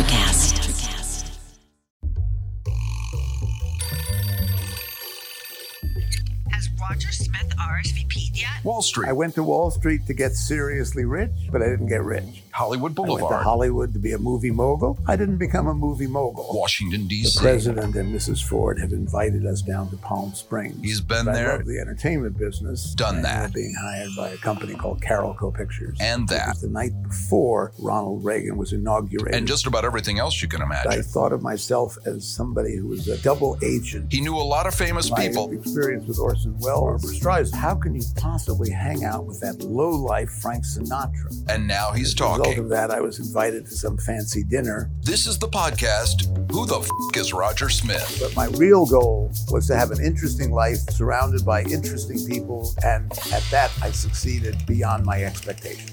Electrocast. Has Roger Smith RSVP'd yet? Wall Street, I went to Wall Street to get seriously rich, but I didn't get rich. Hollywood I went to Boulevard, Hollywood to be a movie mogul. I didn't become a movie mogul. Washington, D.C. The president and Mrs. Ford have invited us down to Palm Springs. He's been But I there, love the entertainment business. Done that. being hired by a company called Carolco Pictures. And that. the night before Ronald Reagan was inaugurated. and just about everything else you can imagine. I thought of myself as somebody who was a double agent. He knew a lot of famous My people. experience with Orson Welles, Barbra Streisand. How can you possibly hang out with that low-life Frank Sinatra? And now he's As of that, I was invited to some fancy dinner. This is the podcast, Who the F is Roger Smith? But my real goal was to have an interesting life surrounded by interesting people, and at that, I succeeded beyond my expectations.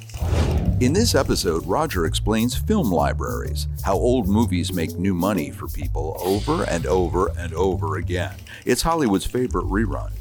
In this episode, Roger explains film libraries, how old movies make new money for people over and over and over again. It's Hollywood's favorite rerun.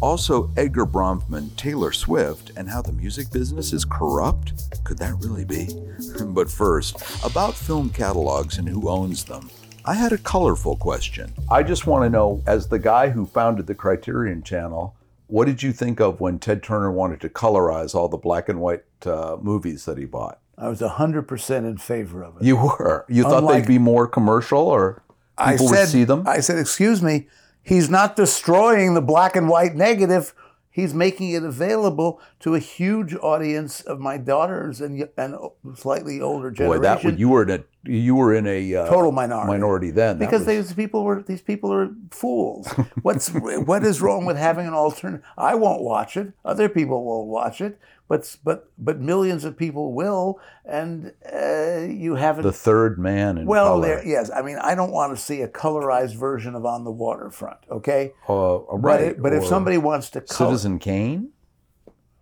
Also, Edgar Bronfman, Taylor Swift, and how the music business is corrupt? Could that really be? but first, about film catalogs and who owns them. I had a colorful question. I just want to know, as the guy who founded the Criterion Channel, what did you think of when Ted Turner wanted to colorize all the black and white uh, movies that he bought? I was 100% in favor of it. You were. You thought they'd be more commercial, or I people said, would see them. I said, excuse me, he's not destroying the black and white negative. He's making it available to a huge audience of my daughters and and slightly older generation. Boy, that would you were in a you were in a uh, total minority. minority then. Because was- these people were these people are fools. What's what is wrong with having an alternate? I won't watch it. Other people won't watch it. But but but millions of people will, and uh, you haven't. the third man in well, color. there, yes. I mean, I don't want to see a colorized version of On the Waterfront. Okay, Uh, but, right. it- but if somebody wants to color, Citizen Kane.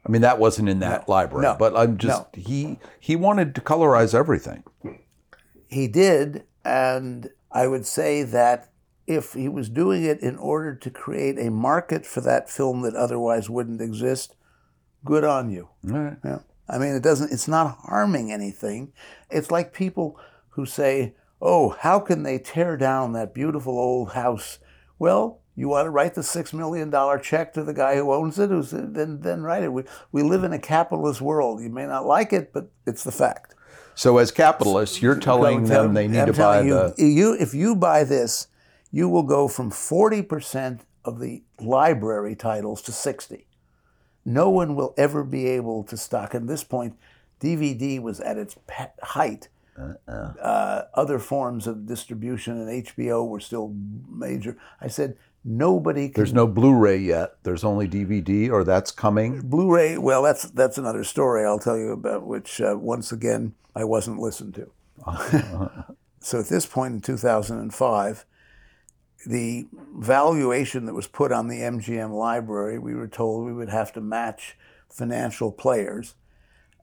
I mean, that wasn't in that library, no, but I'm just he he wanted to colorize everything. he did, and I would say that if he was doing it in order to create a market for that film that otherwise wouldn't exist, good on you. Right. Yeah. I mean, it doesn't, it's not harming anything. It's like people who say, oh, how can they tear down that beautiful old house? Well, you want to write the $6 million check to the guy who owns it? Who's, then, then write it. We, we live in a capitalist world. You may not like it, but it's the fact. So as capitalists, you're telling Tell- them they need I'm to buy telling the you, you, if you buy this, you will go from 40% of the library titles to 60. No one will ever be able to stock. At this point, DVD was at its height. Uh, other forms of distribution and HBO were still major. I said nobody can. There's no Blu-ray yet. There's only DVD, or that's coming. Blu-ray. Well, that's that's another story I'll tell you about, which uh, once again I wasn't listened to. so at this point in 2005, the valuation that was put on the MGM library, we were told we would have to match financial players.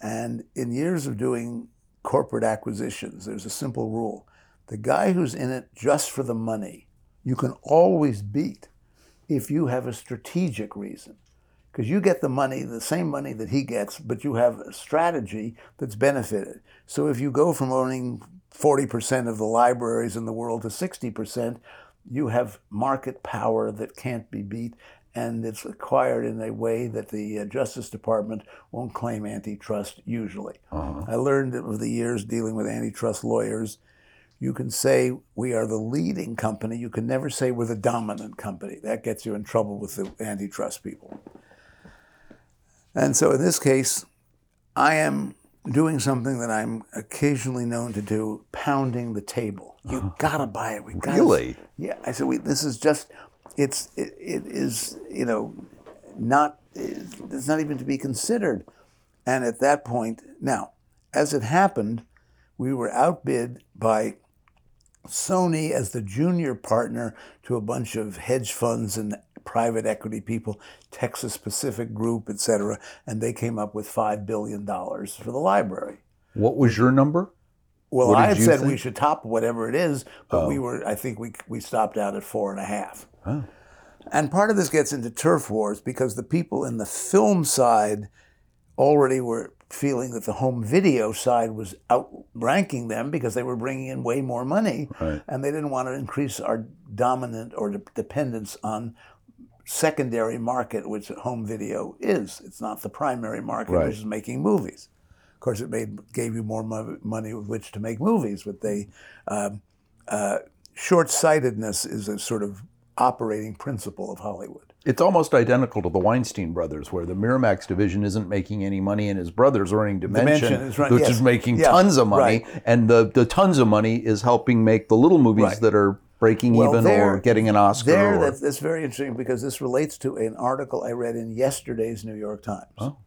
And in years of doing corporate acquisitions, there's a simple rule: the guy who's in it just for the money, you can always beat if you have a strategic reason because you get the money, the same money that he gets, but you have a strategy that's benefited. So if you go from owning 40% of the libraries in the world to 60%, you have market power that can't be beat, and it's acquired in a way that the uh, Justice Department won't claim antitrust usually. I learned over the years dealing with antitrust lawyers. You can say we are the leading company. You can never say we're the dominant company. That gets you in trouble with the antitrust people. And so in this case, I am doing something that I'm occasionally known to do, pounding the table. You oh. gotta buy it. We gotta, Really? Yeah. I said, we, this is just, it's, it, it is, you know, not, it's not even to be considered. And at that point, now, as it happened, we were outbid by Sony as the junior partner to a bunch of hedge funds and private equity people, Texas Pacific Group, et cetera, and they came up with $5 billion for the library. What was your number? Well, I had said we should top whatever it is, but we Oh. were, I think we, we stopped out at four and a half. Oh. And part of this gets into turf wars because the people in the film side already were feeling that the home video side was outranking them because they were bringing in way more money, Right. and they didn't want to increase our dominant or de- dependence on secondary market, which home video is. It's not the primary market, Right. which is making movies. Of course, it made gave you more mo- money with which to make movies, but they um, uh, short-sightedness is a sort of operating principle of Hollywood. It's almost identical to the Weinstein brothers, where the Miramax division isn't making any money, and his brother's running Dimension, Dimension is right- which yes. is making Yeah, tons of money, right. and the, the tons of money is helping make the little movies Right. that are breaking even there- or getting an Oscar. There, or, that's, that's very interesting because this relates to an article I read in yesterday's New York Times, Oh.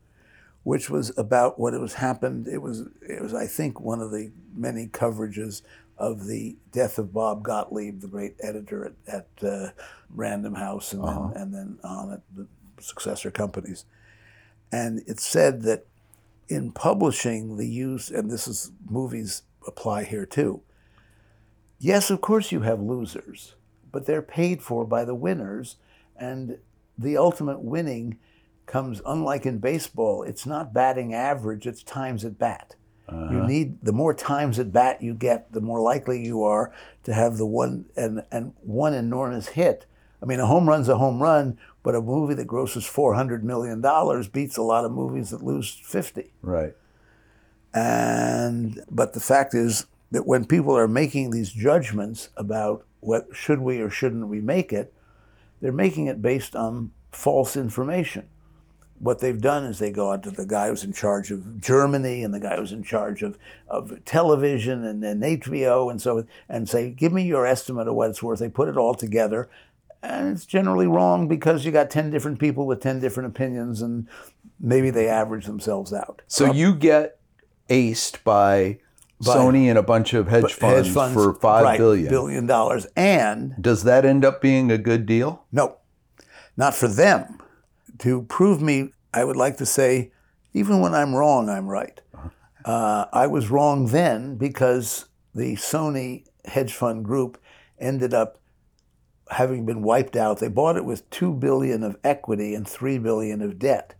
which was about what was happened. It was, it was, I think, one of the many coverages of the death of Bob Gottlieb, the great editor at, at uh, Random House, and Uh-huh. then and then on at the successor companies. And it said that in publishing the use, and this is movies apply here too. Yes, of course you have losers, but they're paid for by the winners, and the ultimate winning comes unlike in baseball. It's not batting average; it's times at bat. You uh-huh. need the more times at bat you get, the more likely you are to have the one and and one enormous hit. I mean, a home run's a home run, but a movie that grosses four hundred million dollars beats a lot of movies that lose fifty. right. And but the fact is that when people are making these judgments about what should we or shouldn't we make it, they're making it based on false information. What they've done is they go out to the guy who's in charge of Germany and the guy who's in charge of, of television and then HBO and so and say, give me your estimate of what it's worth. They put it all together. And it's generally wrong because you got 10 different people with 10 different opinions and maybe they average themselves out. So you get aced by, By- Sony and a bunch of hedge funds, hedge funds for five right, billion. billion dollars. And Does that end up being a good deal? no, not for them. To prove me, I would like to say, even when I'm wrong, I'm right. Uh, I was wrong then because the Sony hedge fund group ended up having been wiped out. They bought it with two billion of equity and three billion of debt.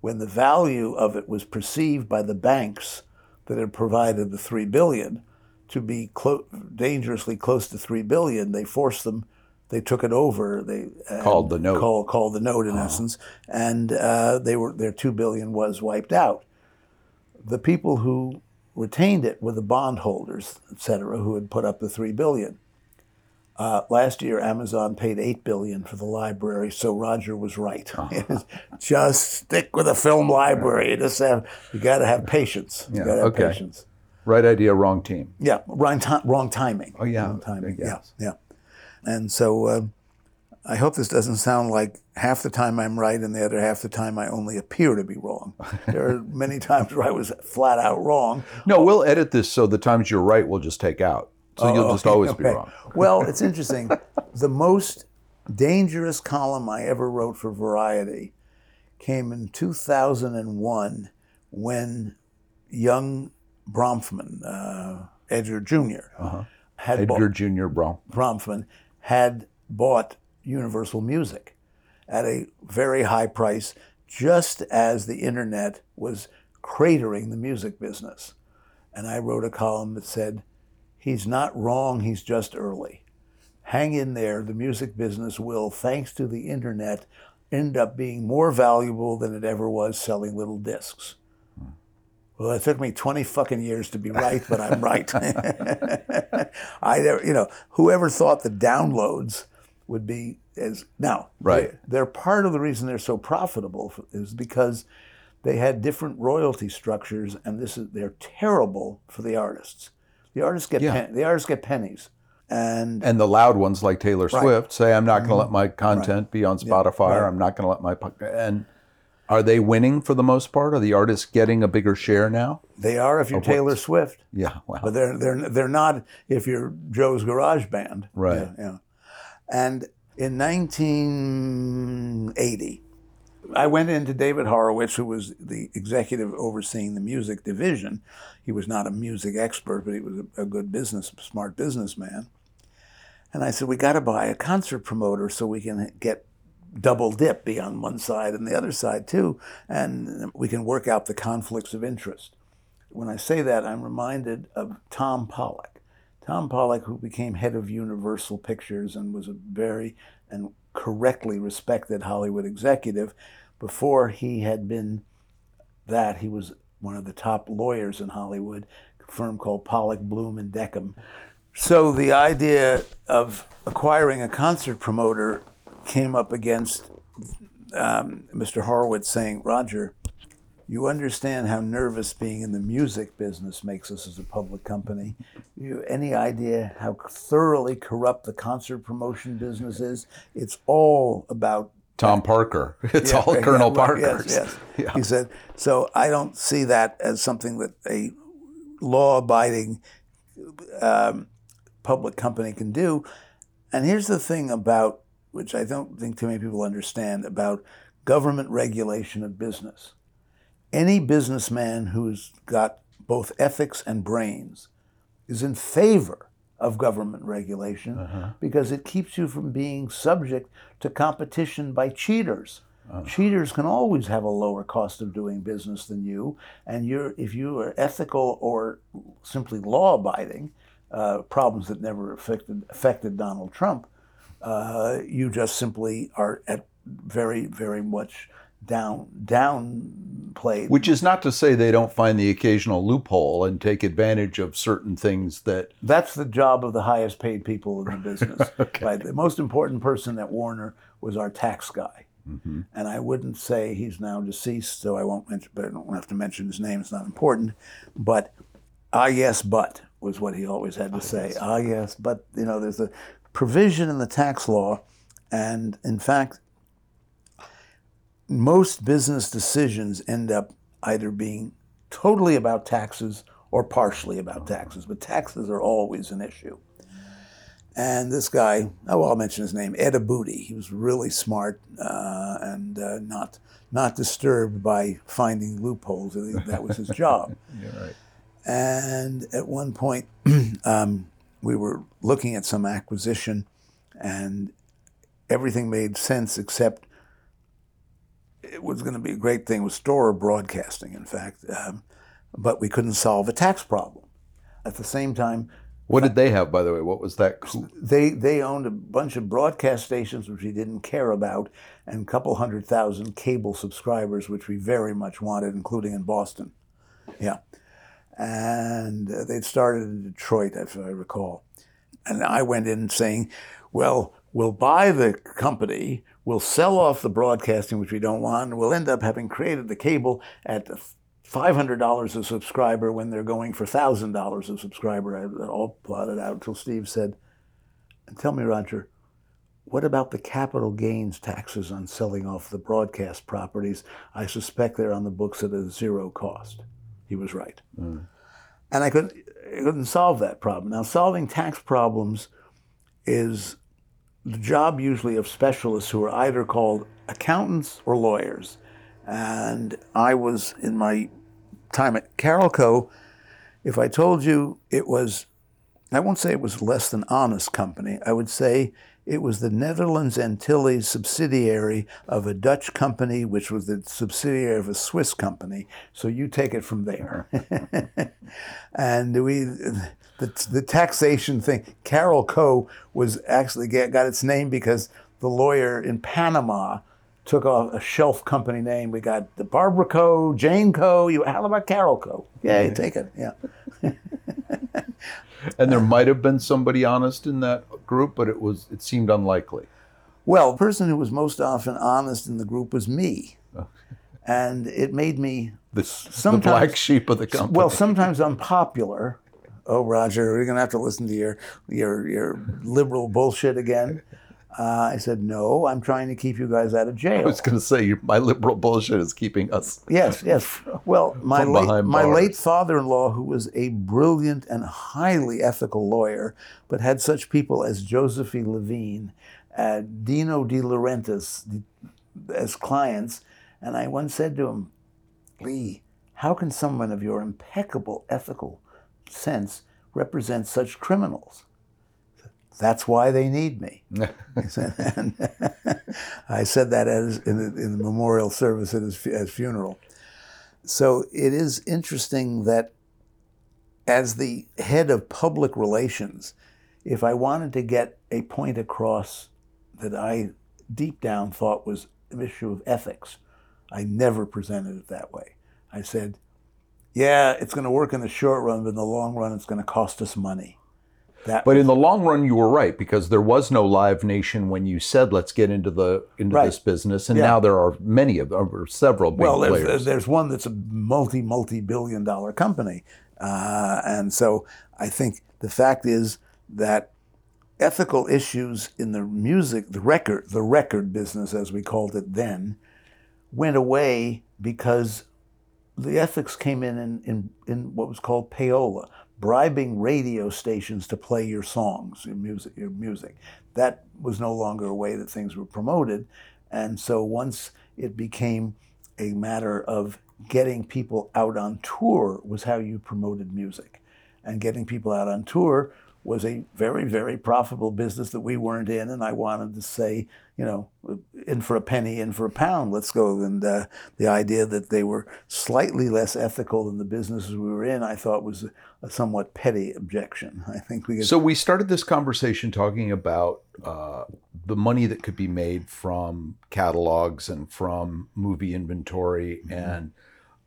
When the value of it was perceived by the banks that had provided the three billion to be clo- dangerously close to three billion, they forced them. They took it over. They uh, Called the note. Call, called the note in essence, and uh, they were their two billion was wiped out. The people who retained it were the bondholders, et cetera, who had put up the three billion. Uh, last year, Amazon paid eight billion for the library, so Roger was right. just stick with a film library. You just have you got to have patience. You Yeah, got to have okay. patience. Right idea, wrong team. Yeah, wrong, ti- wrong timing. Oh, yeah, wrong timing. Yeah, yeah. And so uh, I hope this doesn't sound like half the time I'm right and the other half the time I only appear to be wrong. there are many times where I was flat out wrong. No, we'll edit this so the times you're right we'll just take out. So you'll just always be Oh, wrong. Well, it's interesting. the most dangerous column I ever wrote for Variety came in 2001 when young Bronfman, uh, Edgar junior had bought, Edgar Jr. Brown. Bronfman had bought Universal Music at a very high price, just as the internet was cratering the music business. And I wrote a column that said, He's not wrong, he's just early. Hang in there, the music business will, thanks to the internet, end up being more valuable than it ever was selling little discs. Well, it took me 20 fucking years to be right, but I'm right. I, never- you know, whoever thought the downloads would be as now, Right. They're, they're part of the reason they're so profitable is because they had different royalty structures, and this is they're terrible for the artists. The artists get Yeah. pen, the artists get pennies, and And the loud ones like Taylor Right. Swift say, I'm not going to mm-hmm. let my content be on Spotify or. I'm not going to let my. And are they winning for the most part? Are the artists getting a bigger share now? they are if you're Taylor Swift. Yeah. Wow. But they're they're they're not if you're Joe's Garage Band. Right. Yeah. yeah. And in 1980, I went into David Horowitz, who was the executive overseeing the music division. He was not a music expert, but he was a, good business, smart businessman. And I said, we got to buy a concert promoter so we can get double dip, be on one side and the other side too, and we can work out the conflicts of interest. when I say that, I'm reminded of Tom Pollock. Tom Pollock, who became head of Universal Pictures and was a very and correctly respected Hollywood executive. Before he had been that, he was one of the top lawyers in Hollywood, a firm called Pollock, Bloom, and Dekom. So the idea of acquiring a concert promoter came up against um, Mr. Horowitz saying, Roger, you understand how nervous being in the music business makes us as a public company. You any idea how thoroughly corrupt the concert promotion business is? It's all about Tom Parker. It's yeah, all yeah, Colonel right, Parker. Yes, yes. Yeah. He said, so I don't see that as something that a law abiding um, public company can do. And here's the thing about, which I don't think too many people understand, about government regulation of business. Any businessman who's got both ethics and brains is in favor of government regulation because it keeps you from being subject to competition by cheaters. Cheaters can always have a lower cost of doing business than you, and you're if you are ethical or simply law-abiding, uh, problems that never affected affected Donald Trump, uh, you just simply are at very very much down downplayed. Which is not to say they don't find the occasional loophole and take advantage of certain things that. That's the job of the highest paid people in the business. okay. Right? The most important person at Warner was our tax guy. And I wouldn't say he's now deceased, so I won't mention, but I don't have to mention his name, it's not important. But, ah, yes, but was what he always had to say. Ah, yes, but, you know, there's a provision in the tax law, and in fact, most business decisions end up either being totally about taxes or partially about taxes, but taxes are always an issue. And this guy, oh, I'll mention his name, Ed Aboodi. He was really smart uh, and uh, not not disturbed by finding loopholes. That was his job. Right. And at one point, um, we were looking at some acquisition, and everything made sense except it was going to be a great thing with Storer Broadcasting, in fact, um, but we couldn't solve a tax problem. At the same time, What did they have, by the way? What was that? they they owned a bunch of broadcast stations which we didn't care about, and a couple hundred thousand cable subscribers which we very much wanted, including in Boston. Yeah, and uh, they'd started in Detroit, if I recall, and I went in saying, "Well, we'll buy the company." We'll sell off the broadcasting, which we don't want, and we'll end up having created the cable at $500 a subscriber when they're going for $1,000 a subscriber. I had it all plotted out until Steve said, tell me, Roger, what about the capital gains taxes on selling off the broadcast properties? I suspect they're on the books at a zero cost. He was right. Mm. And I couldn't, I couldn't solve that problem. Now, solving tax problems is the job usually of specialists who are either called accountants or lawyers. And I was in my time at Carolco, if I told you it was, I won't say it was less than honest company, I would say it was the Netherlands Antilles subsidiary of a Dutch company, which was the subsidiary of a Swiss company. So you take it from there. and we, the, the taxation thing, Carol Co. was actually get, got its name because the lawyer in Panama took off a shelf company name. We got the Barbara Co., Jane Co. You, how about Carol Co.? Yeah, you take it. Yeah. And there might have been somebody honest in that group, but it was it seemed unlikely. Well, the person who was most often honest in the group was me. Oh. And it made me The, the black sheep of the company. Well, sometimes unpopular. Oh, Roger, we're going to have to listen to your your your liberal bullshit again. Uh, I said, no, I'm trying to keep you guys out of jail. I was going to say my liberal bullshit is keeping us. Yes, yes. Well, my late, my late father-in-law, who was a brilliant and highly ethical lawyer, but had such people as Josephine Levine, uh, Dino De Laurentiis as clients, and I once said to him, Lee, how can someone of your impeccable ethical sense represent such criminals? That's why they need me. He said- and I said that as in the, in the memorial service at his, his funeral. So it is interesting that as the head of public relations, if I wanted to get a point across that I deep down thought was an issue of ethics, I never presented it that way. I said, yeah, it's going to work in the short run, but in the long run, it's going to cost us money. That But in the long run, you were right because there was no Live Nation when you said let's get into the into Right. this business, and Yeah. now there are many of or several big well, players. there's, there's one that's a multi multi billion dollar company, uh, and so I think the fact is that ethical issues in the music, the record, the record business as we called it then, went away because the ethics came in in, in, in what was called payola, bribing radio stations to play your songs, your music, your music. That was no longer a way that things were promoted, and so once it became a matter of getting people out on tour was how you promoted music, and getting people out on tour was a very very profitable business that we weren't in, and I wanted to say, you know, in for a penny, in for a pound. Let's go. And uh, the idea that they were slightly less ethical than the businesses we were in, I thought was a, a somewhat petty objection. I think we So we started this conversation talking about uh, the money that could be made from catalogs and from movie inventory, and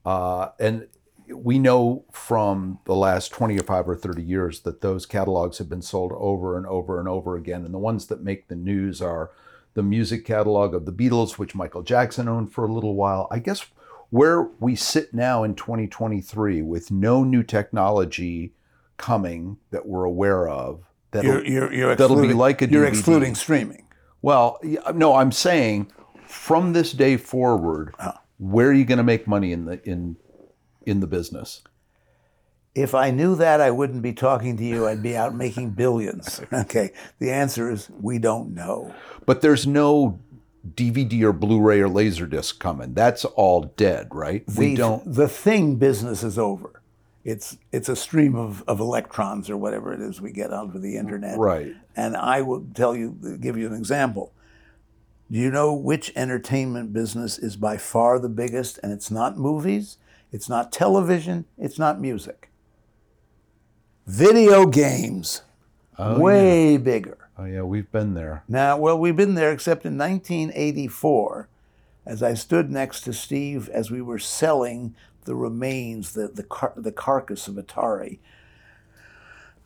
uh, and we know from the last 25 or 30 years that those catalogs have been sold over and over and over again, and the ones that make the news are the music catalog of the Beatles, which Michael Jackson owned for a little while. I guess where we sit now in 2023 with no new technology coming that we're aware of that you're, you're, that'll be like a DVD. you're excluding streaming. well no i'm saying from this day forward uh. where are you going to make money in the in in the business If I knew that, I wouldn't be talking to you. I'd be out making billions. Okay. The answer is we don't know. but there's no dvd or blu-ray or laserdisc coming that's all dead right we don't The thing business is over. It's it's a stream of, of electrons or whatever it is we get onto the internet. right And I will tell you, give you an example. Do you know which entertainment business is by far the biggest? And it's not movies, it's not television, it's not music. Video games, oh, way bigger. oh yeah we've been there Now, well, we've been there except in 1984, as I stood next to Steve as we were selling the remains, the, the, car- the carcass of Atari,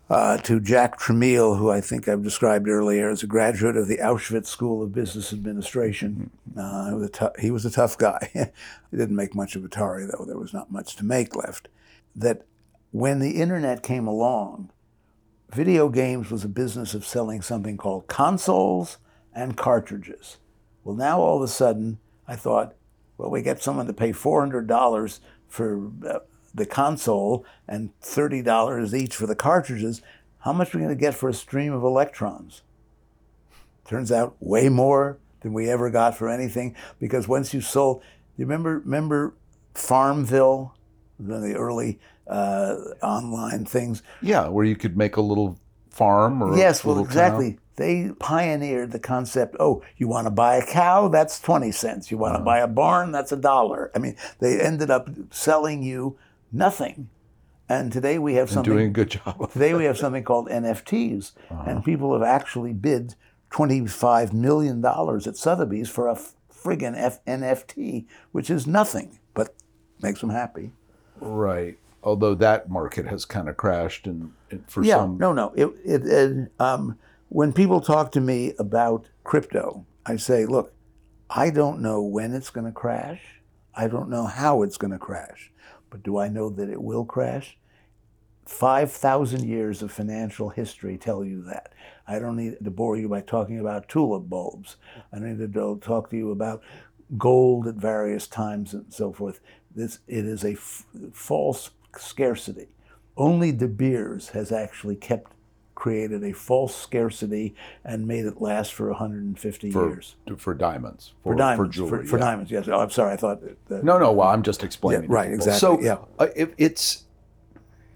uh, to Jack Tramiel, who I think I've described earlier as a graduate of the Auschwitz School of Business Administration. Uh, he, was a he was a tough guy. he didn't make much of Atari, though. There was not much to make left. That when the internet came along, video games was a business of selling something called consoles and cartridges. Well, now all of a sudden, I thought, well, we get someone to pay $400 for uh, the console and $30 each for the cartridges. How much are we going to get for a stream of electrons? Turns out way more than we ever got for anything because once you sold, you remember, remember Farmville, the the early uh, online things? yeah where you could make a little farm or a Yes, well, exactly. town. They pioneered the concept. Oh, you want to buy a cow? That's twenty cents. You want Uh-huh. to buy a barn? That's a dollar. I mean, they ended up selling you nothing. And today we have something. doing a good job today we have something called NFTs, Uh-huh. and people have actually bid twenty-five million dollars at Sotheby's for a friggin' F- NFT, which is nothing, but makes them happy. right although that market has kind of crashed and, and for yeah, some no, no. It, it, it, um, when people talk to me about crypto, I say, look, I don't know when it's going to crash. I don't know how it's going to crash. But do I know that it will crash? 5,000 years of financial history tell you that. I don't need to bore you by talking about tulip bulbs. I don't need to talk to you about gold at various times and so forth. This, it is a f- false scarcity. Only De Beers has actually kept created a false scarcity and made it last for 150 for, years. for diamonds for, For diamonds, jewelry for, yeah. diamonds. Yes. Oh, I'm sorry. I thought that, that No, no. Well, I'm just explaining. Yeah, right, exactly, So, yeah. uh, if it's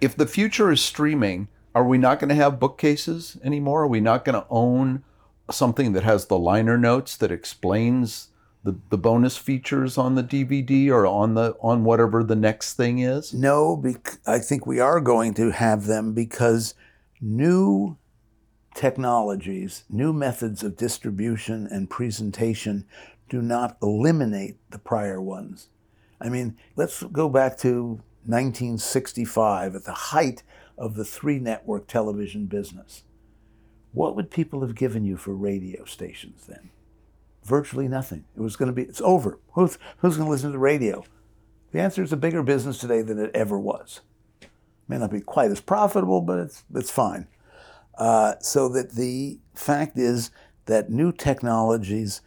if the future is streaming, are we not going to have bookcases anymore? Are we not going to own something that has the liner notes that explains the, the bonus features on the DVD or on the on whatever the next thing is? No, bec- I think we are going to have them because new technologies, new methods of distribution and presentation do not eliminate the prior ones. I mean, let's go back to 1965 at the height of the three network television business. What would people have given you for radio stations then? Virtually nothing. It was going to be, it's over. Who's, who's going to listen to the radio? The answer is a bigger business today than it ever was. May not be quite as profitable, but it's, it's fine. Uh, so that the fact is that new technologies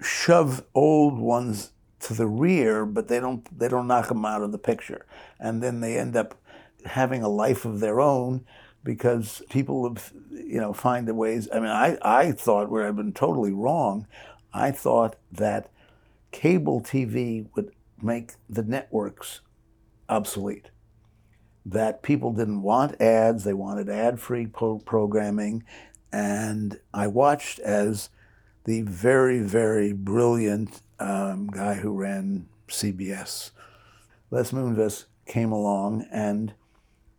shove old ones to the rear, but they don't they don't knock them out of the picture, and then they end up having a life of their own because people have you know find the ways. I mean, I I thought where I've been totally wrong. I thought that cable TV would make the networks obsolete. That people didn't want ads; they wanted ad-free pro- programming, and I watched as the very, very brilliant um, guy who ran CBS, Les Moonves, came along and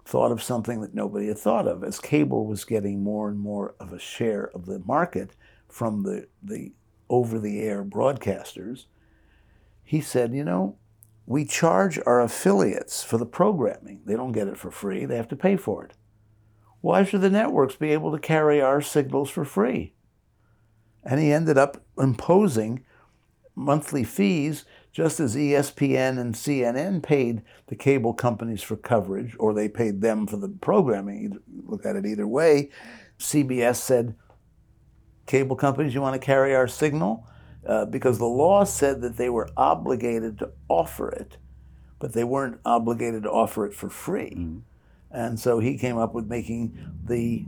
thought of something that nobody had thought of. As cable was getting more and more of a share of the market from the, the over the air broadcasters, he said, you know, we charge our affiliates for the programming. They don't get it for free, they have to pay for it. Why should the networks be able to carry our signals for free? And he ended up imposing monthly fees just as ESPN and CNN paid the cable companies for coverage, or they paid them for the programming. Look at it either way. CBS said, cable companies, you want to carry our signal? Uh, because the law said that they were obligated to offer it, but they weren't obligated to offer it for free. And so he came up with making the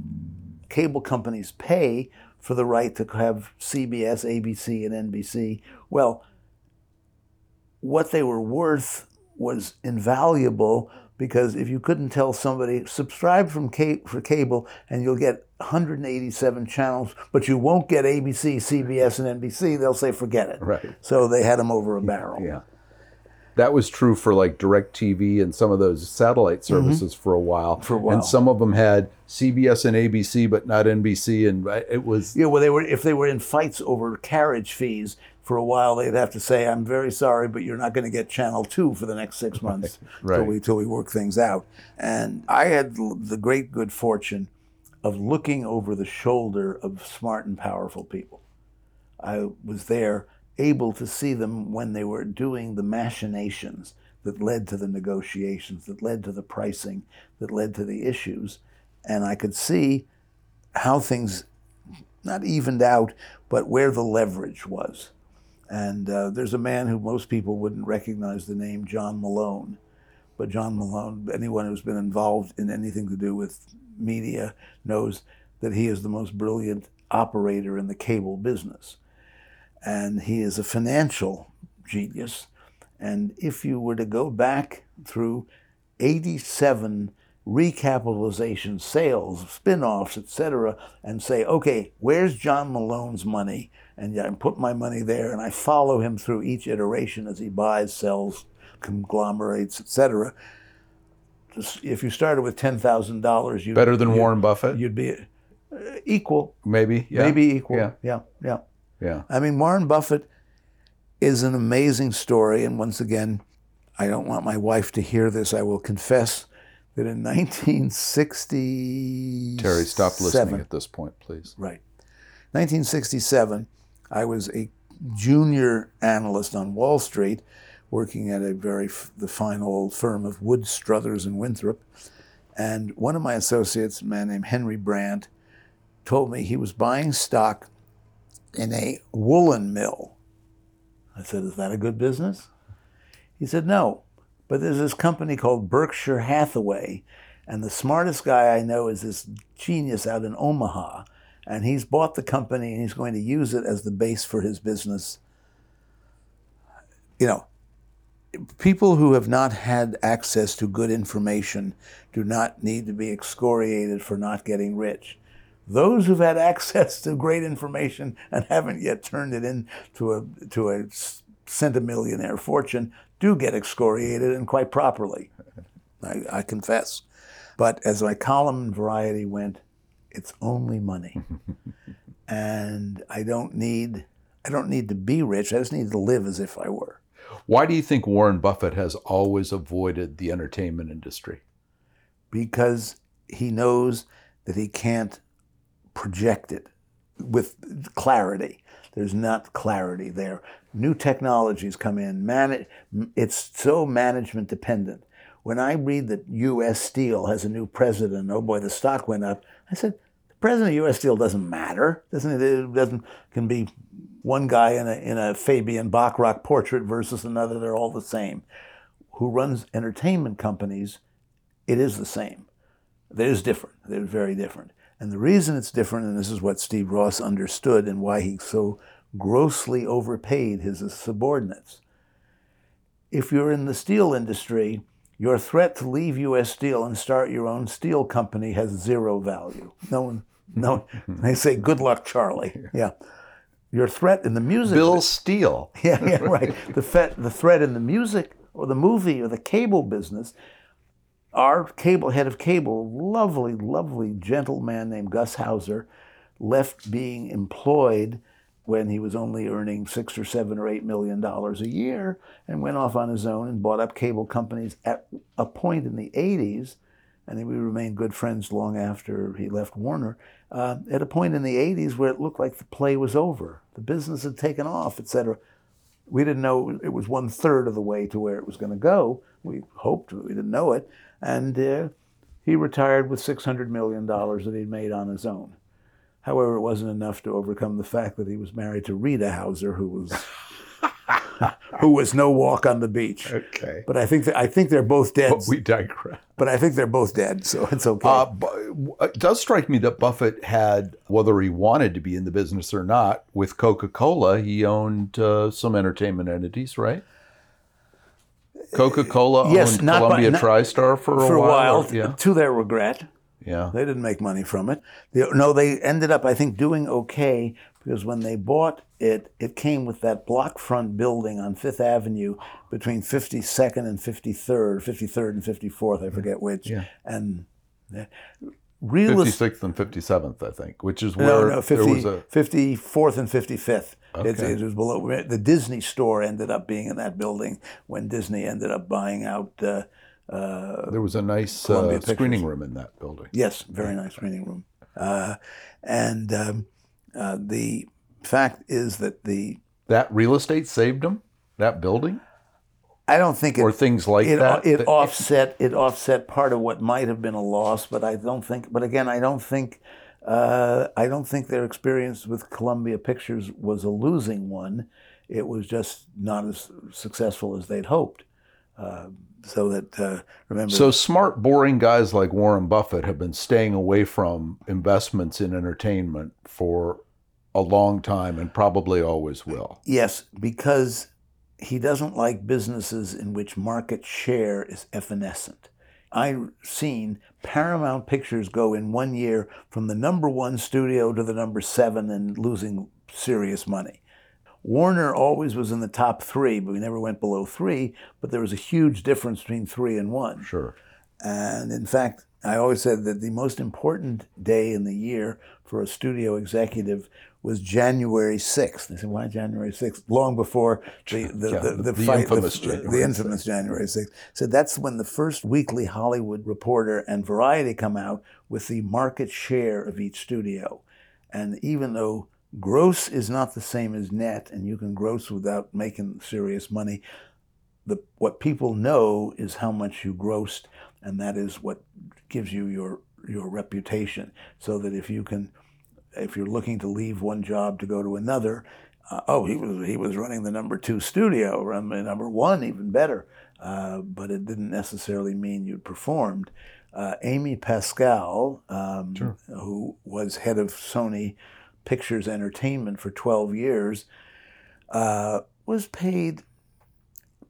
cable companies pay for the right to have CBS, ABC, and NBC. Well, what they were worth was invaluable because if you couldn't tell somebody subscribe from ca- for cable and you'll get 187 channels, but you won't get ABC, CBS, and NBC, they'll say forget it. Right. So they had them over a barrel. Yeah. That was true for like DirecTV and some of those satellite services for a while. Mm-hmm. For a while. And some of them had CBS and ABC, but not NBC. And it was, Yeah, well, they were if they were in fights over carriage fees for a while, they'd have to say, "I'm very sorry, but you're not going to get Channel Two for the next six months right. till we till we work things out." And I had the great good fortune of looking over the shoulder of smart and powerful people. I was there, able to see them when they were doing the machinations that led to the negotiations, that led to the pricing, that led to the issues, and I could see how things not evened out, but where the leverage was. And uh, there's a man who most people wouldn't recognize the name John Malone. But John Malone, anyone who's been involved in anything to do with media knows that he is the most brilliant operator in the cable business. And he is a financial genius. And if you were to go back through 87 recapitalization sales, spin-offs, etc., and say, okay, where's John Malone's money? And I put my money there, and I follow him through each iteration as he buys, sells, conglomerates, etc. If you started with ten thousand dollars, you better than Warren Buffett, You'd be uh, equal, maybe. Yeah. maybe equal. Yeah. yeah, yeah. Yeah. I mean, Warren Buffett is an amazing story. And once again, I don't want my wife to hear this. I will confess that in 1960, Terry, stop listening at this point, please. Right. 1967, I was a junior analyst on Wall Street, working at a very f- the fine old firm of Wood Struthers and Winthrop. And one of my associates, a man named Henry Brandt, told me he was buying stock in a woolen mill. I said, Is that a good business? He said, No, but there's this company called Berkshire Hathaway, and the smartest guy I know is this genius out in Omaha. And he's bought the company and he's going to use it as the base for his business. You know, people who have not had access to good information do not need to be excoriated for not getting rich. Those who've had access to great information and haven't yet turned it into a to a centimillionaire fortune do get excoriated and quite properly. I, I confess. But as my column in Variety went, it's only money. and I don't need I don't need to be rich. I just need to live as if I were. Why do you think Warren Buffett has always avoided the entertainment industry? Because he knows that he can't project it with clarity. There's not clarity there. New technologies come in. Man, it's so management dependent. When I read that U.S. Steel has a new president, oh boy, the stock went up. I said, the president of U.S. Steel doesn't matter, doesn't it? Doesn't can be one guy in a in a Fabian Bachrach portrait versus another. They're all the same. Who runs entertainment companies? It is the same. Is different. They're very different. And the reason it's different, and this is what Steve Ross understood and why he so grossly overpaid his subordinates. If you're in the steel industry, your threat to leave U.S. Steel and start your own steel company has zero value. No one, no, they say, good luck, Charlie. Yeah. Your threat in the music. Bill Steele. Yeah, yeah, right. the, fe- the threat in the music or the movie or the cable business our cable head of cable, lovely, lovely gentleman named Gus Hauser, left being employed when he was only earning six or seven or eight million dollars a year and went off on his own and bought up cable companies at a point in the 80s and we remained good friends long after he left Warner, uh, at a point in the 80s where it looked like the play was over. The business had taken off, etc. We didn't know it was one third of the way to where it was going to go. We hoped, we didn't know it. And uh, he retired with $600 million that he'd made on his own. However, it wasn't enough to overcome the fact that he was married to Rita Hauser, who was who was no walk on the beach. Okay. But I think that, I think they're both dead. But we digress. But I think they're both dead, so it's okay. Uh, it does strike me that Buffett had, whether he wanted to be in the business or not, with Coca Cola, he owned uh, some entertainment entities, right? Coca Cola yes, owned not Columbia by, not, TriStar for a for while. a while, yeah. to their regret. Yeah. They didn't make money from it. They, no, they ended up, I think, doing okay because when they bought it, it came with that block front building on Fifth Avenue between 52nd and 53rd, 53rd and 54th, I mm-hmm. forget which. Yeah. And eh, real 56th and 57th, I think, which is where no, no, 50, there was a 54th and 55th. Okay. It, it, was below. The Disney store ended up being in that building when Disney ended up buying out. Uh, uh, there was a nice uh, screening room in that building. Yes, very nice screening room. Uh, and um, uh, the fact is that the that real estate saved them. That building. I don't think it, or things like it, that. It offset it offset part of what might have been a loss, but I don't think. But again, I don't think uh, I don't think their experience with Columbia Pictures was a losing one. It was just not as successful as they'd hoped. Uh, so that uh, remember. So smart, boring guys like Warren Buffett have been staying away from investments in entertainment for a long time and probably always will. Yes, because he doesn't like businesses in which market share is evanescent. I've seen Paramount Pictures go in one year from the number one studio to the number seven and losing serious money. Warner always was in the top three, but we never went below three. But there was a huge difference between three and one. Sure. And in fact, I always said that the most important day in the year for a studio executive was January 6th. They said, why January 6th? Long before the, the, yeah, the, the, the, fight, infamous the, January the infamous 6th. January 6th. So that's when the first weekly Hollywood Reporter and Variety come out with the market share of each studio. And even though gross is not the same as net, and you can gross without making serious money, the, what people know is how much you grossed, and that is what gives you your your reputation. So that if you can if you're looking to leave one job to go to another, uh, oh, he was he was running the number two studio, run the number one, even better. Uh, but it didn't necessarily mean you performed. Uh, Amy Pascal, um, Sure. who was head of Sony Pictures Entertainment for 12 years, uh, was paid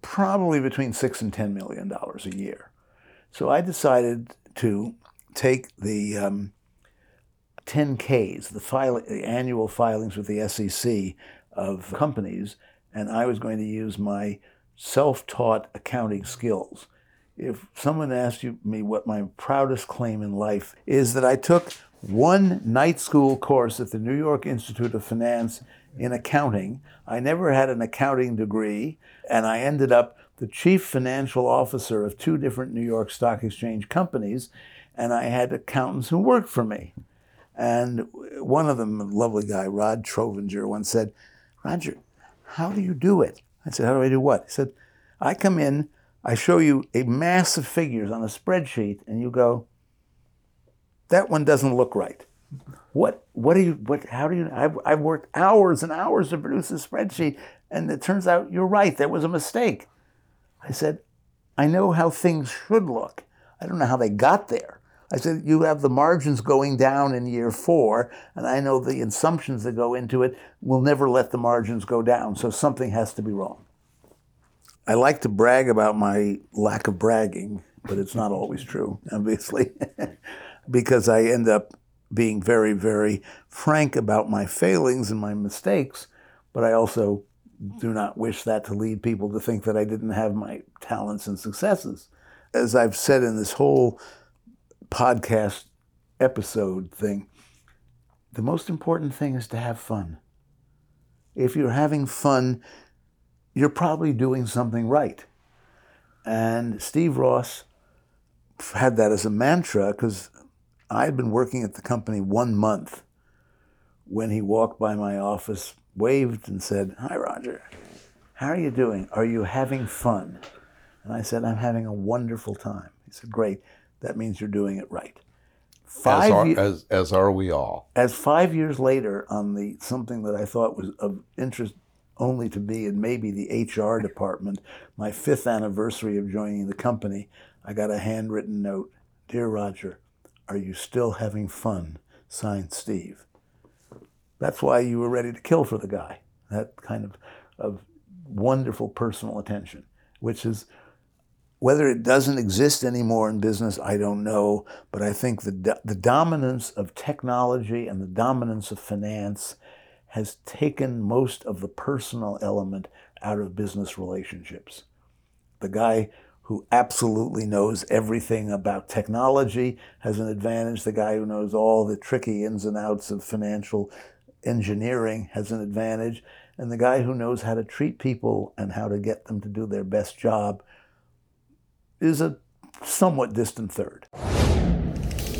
probably between six and ten million dollars a year. So I decided to take the um, 10Ks, the, the annual filings with the SEC of companies, and I was going to use my self taught accounting skills. If someone asked you, me what my proudest claim in life is that I took one night school course at the New York Institute of Finance in accounting. I never had an accounting degree, and I ended up the chief financial officer of two different New York Stock Exchange companies, and I had accountants who worked for me. And one of them, a lovely guy, Rod Trovinger, once said, Roger, how do you do it? I said, How do I do what? He said, I come in, I show you a mass of figures on a spreadsheet, and you go, That one doesn't look right. What, what do you, what, how do you, I've, I've worked hours and hours to produce a spreadsheet, and it turns out you're right, there was a mistake. I said, I know how things should look. I don't know how they got there. I said, you have the margins going down in year four, and I know the assumptions that go into it will never let the margins go down, so something has to be wrong. I like to brag about my lack of bragging, but it's not always true, obviously, because I end up being very, very frank about my failings and my mistakes, but I also do not wish that to lead people to think that I didn't have my talents and successes. As I've said in this whole podcast episode thing, the most important thing is to have fun. If you're having fun, you're probably doing something right. And Steve Ross had that as a mantra because I had been working at the company one month when he walked by my office waved and said, Hi, Roger. How are you doing? Are you having fun? And I said, I'm having a wonderful time. He said, Great. That means you're doing it right. Five as are, ye- as, as are we all. As five years later, on the something that I thought was of interest only to me and maybe the HR department, my fifth anniversary of joining the company, I got a handwritten note Dear Roger, are you still having fun? Signed Steve. That's why you were ready to kill for the guy. That kind of, of wonderful personal attention, which is whether it doesn't exist anymore in business, I don't know. But I think the, the dominance of technology and the dominance of finance has taken most of the personal element out of business relationships. The guy who absolutely knows everything about technology has an advantage. The guy who knows all the tricky ins and outs of financial engineering has an advantage, and the guy who knows how to treat people and how to get them to do their best job is a somewhat distant third.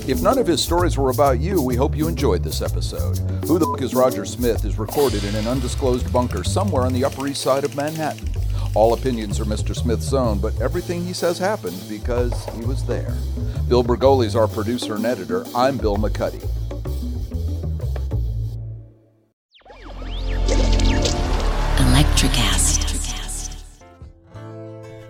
If none of his stories were about you, we hope you enjoyed this episode. Who the F is Roger Smith is recorded in an undisclosed bunker somewhere on the Upper East Side of Manhattan. All opinions are Mr. Smith's own, but everything he says happened because he was there. Bill Bergoli is our producer and editor. I'm Bill McCuddy.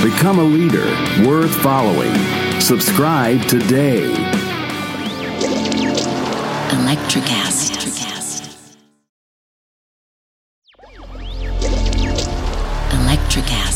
Become a leader worth following. Subscribe today. Electricast. Electricast.